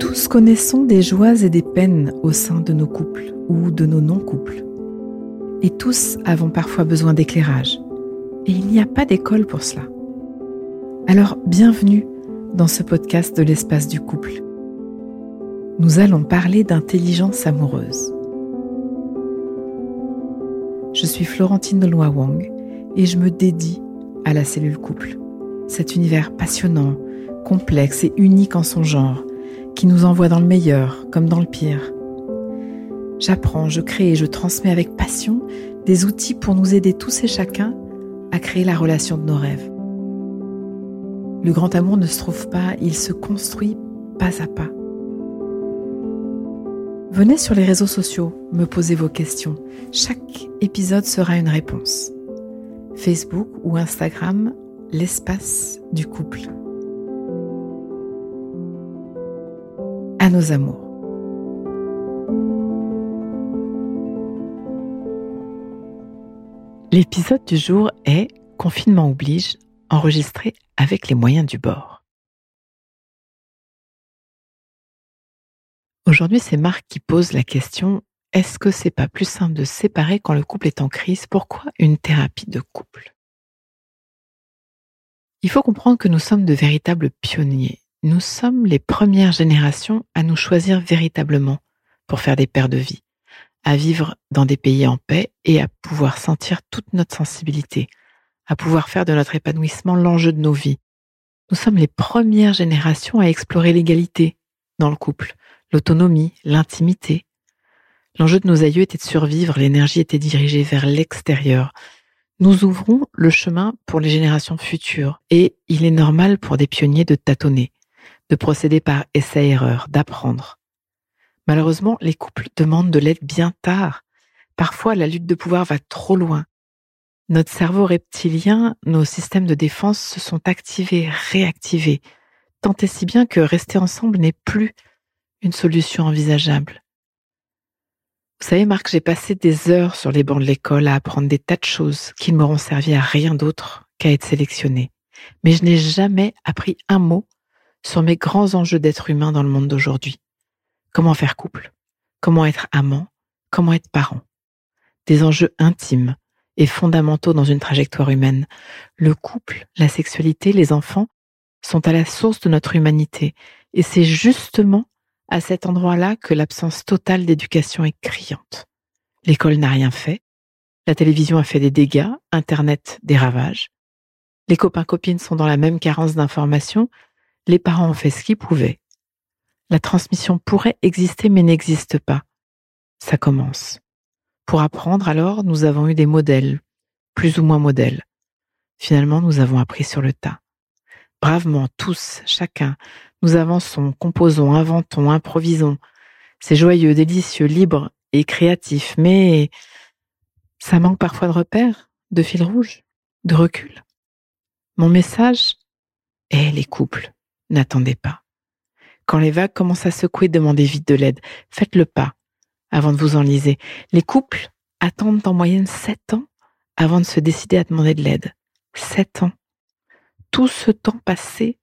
Tous connaissons des joies et des peines au sein de nos couples ou de nos non-couples. Et tous avons parfois besoin d'éclairage. Et il n'y a pas d'école pour cela. Alors bienvenue dans ce podcast de l'espace du couple. Nous allons parler d'intelligence amoureuse. Je suis Florentine de Wang et je me dédie à la cellule couple. Cet univers passionnant, complexe et unique en son genre, qui nous envoie dans le meilleur comme dans le pire. J'apprends, je crée et je transmets avec passion des outils pour nous aider tous et chacun à créer la relation de nos rêves. Le grand amour ne se trouve pas, il se construit pas à pas. Venez sur les réseaux sociaux, me poser vos questions. Chaque épisode sera une réponse. Facebook ou Instagram, l'espace du couple. À nos amours. L'épisode du jour est Confinement oblige, enregistré avec les moyens du bord. Aujourd'hui, c'est Marc qui pose la question est-ce que c'est pas plus simple de séparer quand le couple est en crise? Pourquoi une thérapie de couple? Il faut comprendre que nous sommes de véritables pionniers. Nous sommes les premières générations à nous choisir véritablement pour faire des paires de vie, à vivre dans des pays en paix et à pouvoir sentir toute notre sensibilité, à pouvoir faire de notre épanouissement l'enjeu de nos vies. Nous sommes les premières générations à explorer l'égalité dans le couple, l'autonomie, l'intimité, L'enjeu de nos aïeux était de survivre, l'énergie était dirigée vers l'extérieur. Nous ouvrons le chemin pour les générations futures et il est normal pour des pionniers de tâtonner, de procéder par essai-erreur, d'apprendre. Malheureusement, les couples demandent de l'aide bien tard. Parfois, la lutte de pouvoir va trop loin. Notre cerveau reptilien, nos systèmes de défense se sont activés, réactivés, tant et si bien que rester ensemble n'est plus une solution envisageable. Vous savez, Marc, j'ai passé des heures sur les bancs de l'école à apprendre des tas de choses qui ne m'auront servi à rien d'autre qu'à être sélectionné. Mais je n'ai jamais appris un mot sur mes grands enjeux d'être humain dans le monde d'aujourd'hui. Comment faire couple? Comment être amant? Comment être parent? Des enjeux intimes et fondamentaux dans une trajectoire humaine. Le couple, la sexualité, les enfants sont à la source de notre humanité. Et c'est justement à cet endroit-là que l'absence totale d'éducation est criante. L'école n'a rien fait, la télévision a fait des dégâts, Internet des ravages. Les copains-copines sont dans la même carence d'informations, les parents ont fait ce qu'ils pouvaient. La transmission pourrait exister mais n'existe pas. Ça commence. Pour apprendre alors, nous avons eu des modèles, plus ou moins modèles. Finalement, nous avons appris sur le tas. Bravement, tous, chacun, nous avançons, composons, inventons, improvisons. C'est joyeux, délicieux, libre et créatif, mais ça manque parfois de repères, de fil rouge, de recul. Mon message est les couples, n'attendez pas. Quand les vagues commencent à secouer, demandez vite de l'aide. Faites le pas avant de vous enliser. Les couples attendent en moyenne sept ans avant de se décider à demander de l'aide. Sept ans. Tout ce temps passé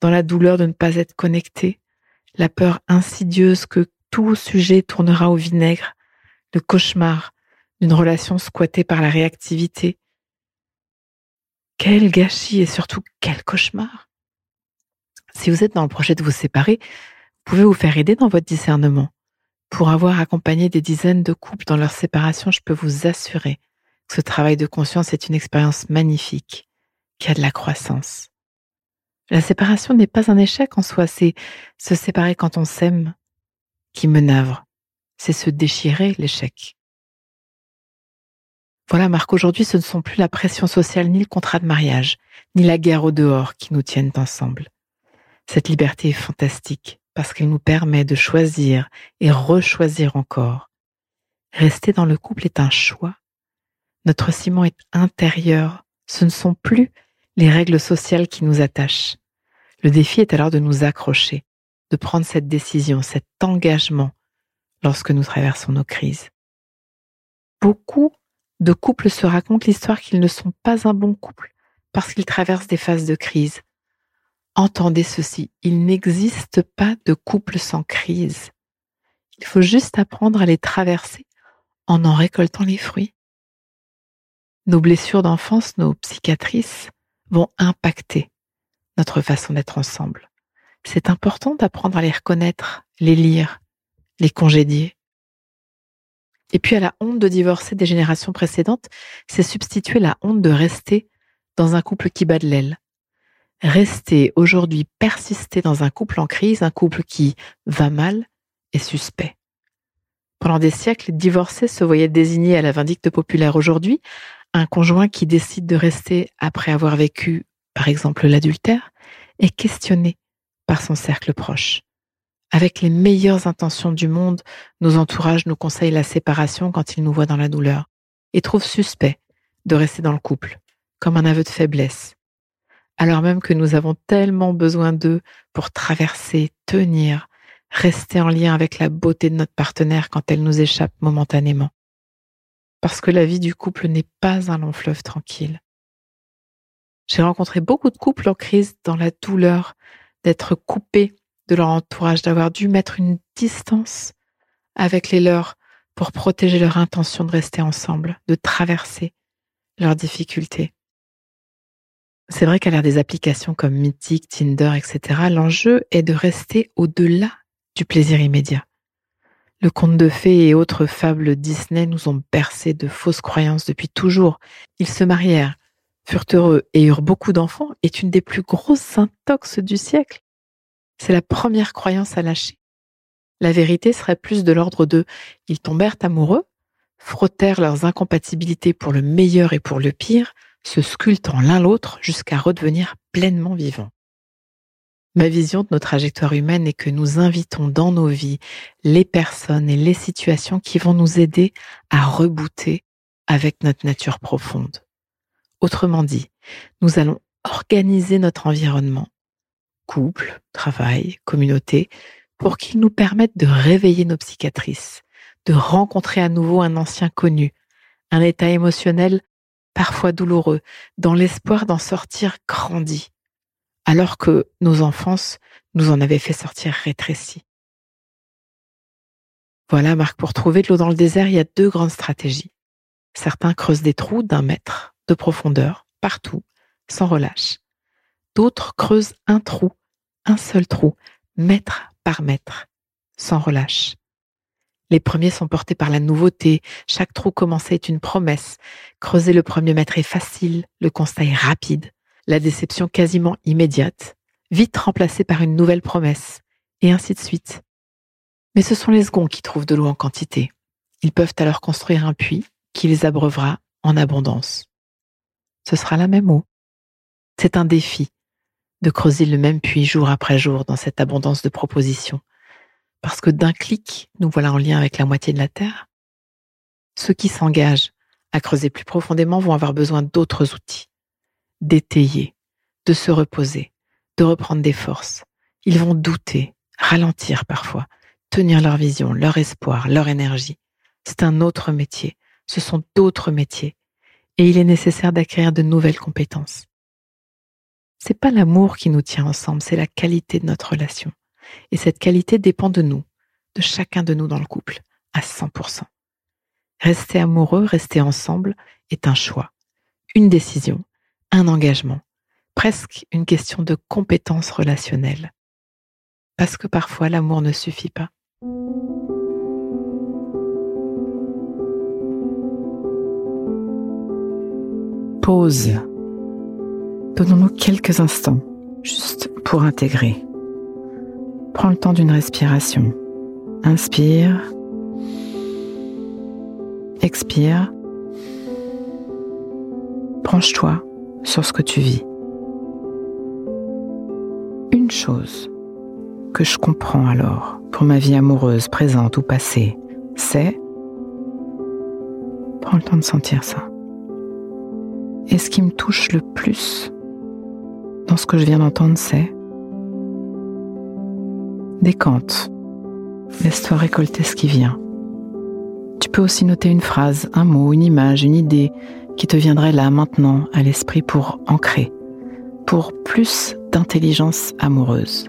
dans la douleur de ne pas être connecté, la peur insidieuse que tout sujet tournera au vinaigre, le cauchemar d'une relation squattée par la réactivité. Quel gâchis et surtout quel cauchemar. Si vous êtes dans le projet de vous séparer, vous pouvez vous faire aider dans votre discernement. Pour avoir accompagné des dizaines de couples dans leur séparation, je peux vous assurer que ce travail de conscience est une expérience magnifique, qui a de la croissance. La séparation n'est pas un échec en soi, c'est se séparer quand on s'aime qui me navre. C'est se déchirer l'échec. Voilà, Marc, aujourd'hui, ce ne sont plus la pression sociale ni le contrat de mariage, ni la guerre au dehors qui nous tiennent ensemble. Cette liberté est fantastique parce qu'elle nous permet de choisir et rechoisir encore. Rester dans le couple est un choix. Notre ciment est intérieur. Ce ne sont plus les règles sociales qui nous attachent. Le défi est alors de nous accrocher, de prendre cette décision, cet engagement lorsque nous traversons nos crises. Beaucoup de couples se racontent l'histoire qu'ils ne sont pas un bon couple parce qu'ils traversent des phases de crise. Entendez ceci, il n'existe pas de couple sans crise. Il faut juste apprendre à les traverser en en récoltant les fruits. Nos blessures d'enfance, nos psychiatrices vont impacter notre façon d'être ensemble. C'est important d'apprendre à les reconnaître, les lire, les congédier. Et puis à la honte de divorcer des générations précédentes, c'est substituer la honte de rester dans un couple qui bat de l'aile. Rester aujourd'hui, persister dans un couple en crise, un couple qui va mal, est suspect. Pendant des siècles, les divorcés se voyaient désignés à la vindicte populaire. Aujourd'hui, un conjoint qui décide de rester après avoir vécu, par exemple, l'adultère, est questionné par son cercle proche. Avec les meilleures intentions du monde, nos entourages nous conseillent la séparation quand ils nous voient dans la douleur et trouvent suspect de rester dans le couple, comme un aveu de faiblesse, alors même que nous avons tellement besoin d'eux pour traverser, tenir, rester en lien avec la beauté de notre partenaire quand elle nous échappe momentanément. Parce que la vie du couple n'est pas un long fleuve tranquille. J'ai rencontré beaucoup de couples en crise dans la douleur d'être coupés de leur entourage, d'avoir dû mettre une distance avec les leurs pour protéger leur intention de rester ensemble, de traverser leurs difficultés. C'est vrai qu'à l'ère des applications comme Mythic, Tinder, etc., l'enjeu est de rester au-delà du plaisir immédiat. Le conte de fées et autres fables Disney nous ont bercé de fausses croyances depuis toujours. Ils se marièrent, furent heureux et eurent beaucoup d'enfants est une des plus grosses intox du siècle. C'est la première croyance à lâcher. La vérité serait plus de l'ordre de ils tombèrent amoureux, frottèrent leurs incompatibilités pour le meilleur et pour le pire, se sculptant l'un l'autre jusqu'à redevenir pleinement vivants. Ma vision de nos trajectoires humaines est que nous invitons dans nos vies les personnes et les situations qui vont nous aider à rebooter avec notre nature profonde. Autrement dit, nous allons organiser notre environnement couple, travail, communauté, pour qu'ils nous permettent de réveiller nos psychiatrices, de rencontrer à nouveau un ancien connu, un état émotionnel parfois douloureux, dans l'espoir d'en sortir grandi, alors que nos enfances nous en avaient fait sortir rétrécis. Voilà, Marc, pour trouver de l'eau dans le désert, il y a deux grandes stratégies. Certains creusent des trous d'un mètre de profondeur, partout, sans relâche. D'autres creusent un trou, un seul trou, mètre par mètre, sans relâche. Les premiers sont portés par la nouveauté, chaque trou commençait une promesse. Creuser le premier mètre est facile, le constat est rapide, la déception quasiment immédiate, vite remplacée par une nouvelle promesse, et ainsi de suite. Mais ce sont les seconds qui trouvent de l'eau en quantité. Ils peuvent alors construire un puits qui les abreuvera en abondance. Ce sera la même eau. C'est un défi de creuser le même puits jour après jour dans cette abondance de propositions. Parce que d'un clic, nous voilà en lien avec la moitié de la Terre. Ceux qui s'engagent à creuser plus profondément vont avoir besoin d'autres outils, d'étayer, de se reposer, de reprendre des forces. Ils vont douter, ralentir parfois, tenir leur vision, leur espoir, leur énergie. C'est un autre métier, ce sont d'autres métiers, et il est nécessaire d'acquérir de nouvelles compétences. C'est pas l'amour qui nous tient ensemble, c'est la qualité de notre relation. Et cette qualité dépend de nous, de chacun de nous dans le couple, à 100%. Rester amoureux, rester ensemble est un choix, une décision, un engagement, presque une question de compétence relationnelle. Parce que parfois l'amour ne suffit pas. Pause. Donnons-nous quelques instants, juste pour intégrer. Prends le temps d'une respiration. Inspire. Expire. Branche-toi sur ce que tu vis. Une chose que je comprends alors pour ma vie amoureuse, présente ou passée, c'est... Prends le temps de sentir ça. Et ce qui me touche le plus dans ce que je viens d'entendre, c'est Décante. Laisse-toi récolter ce qui vient. Tu peux aussi noter une phrase, un mot, une image, une idée qui te viendrait là maintenant à l'esprit pour ancrer, pour plus d'intelligence amoureuse.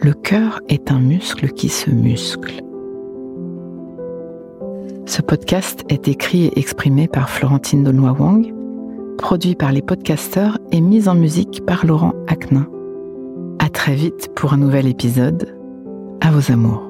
Le cœur est un muscle qui se muscle. Ce podcast est écrit et exprimé par Florentine Dolnoy Wang, produit par les podcasteurs et mis en musique par Laurent Aknin. À très vite pour un nouvel épisode. À vos amours.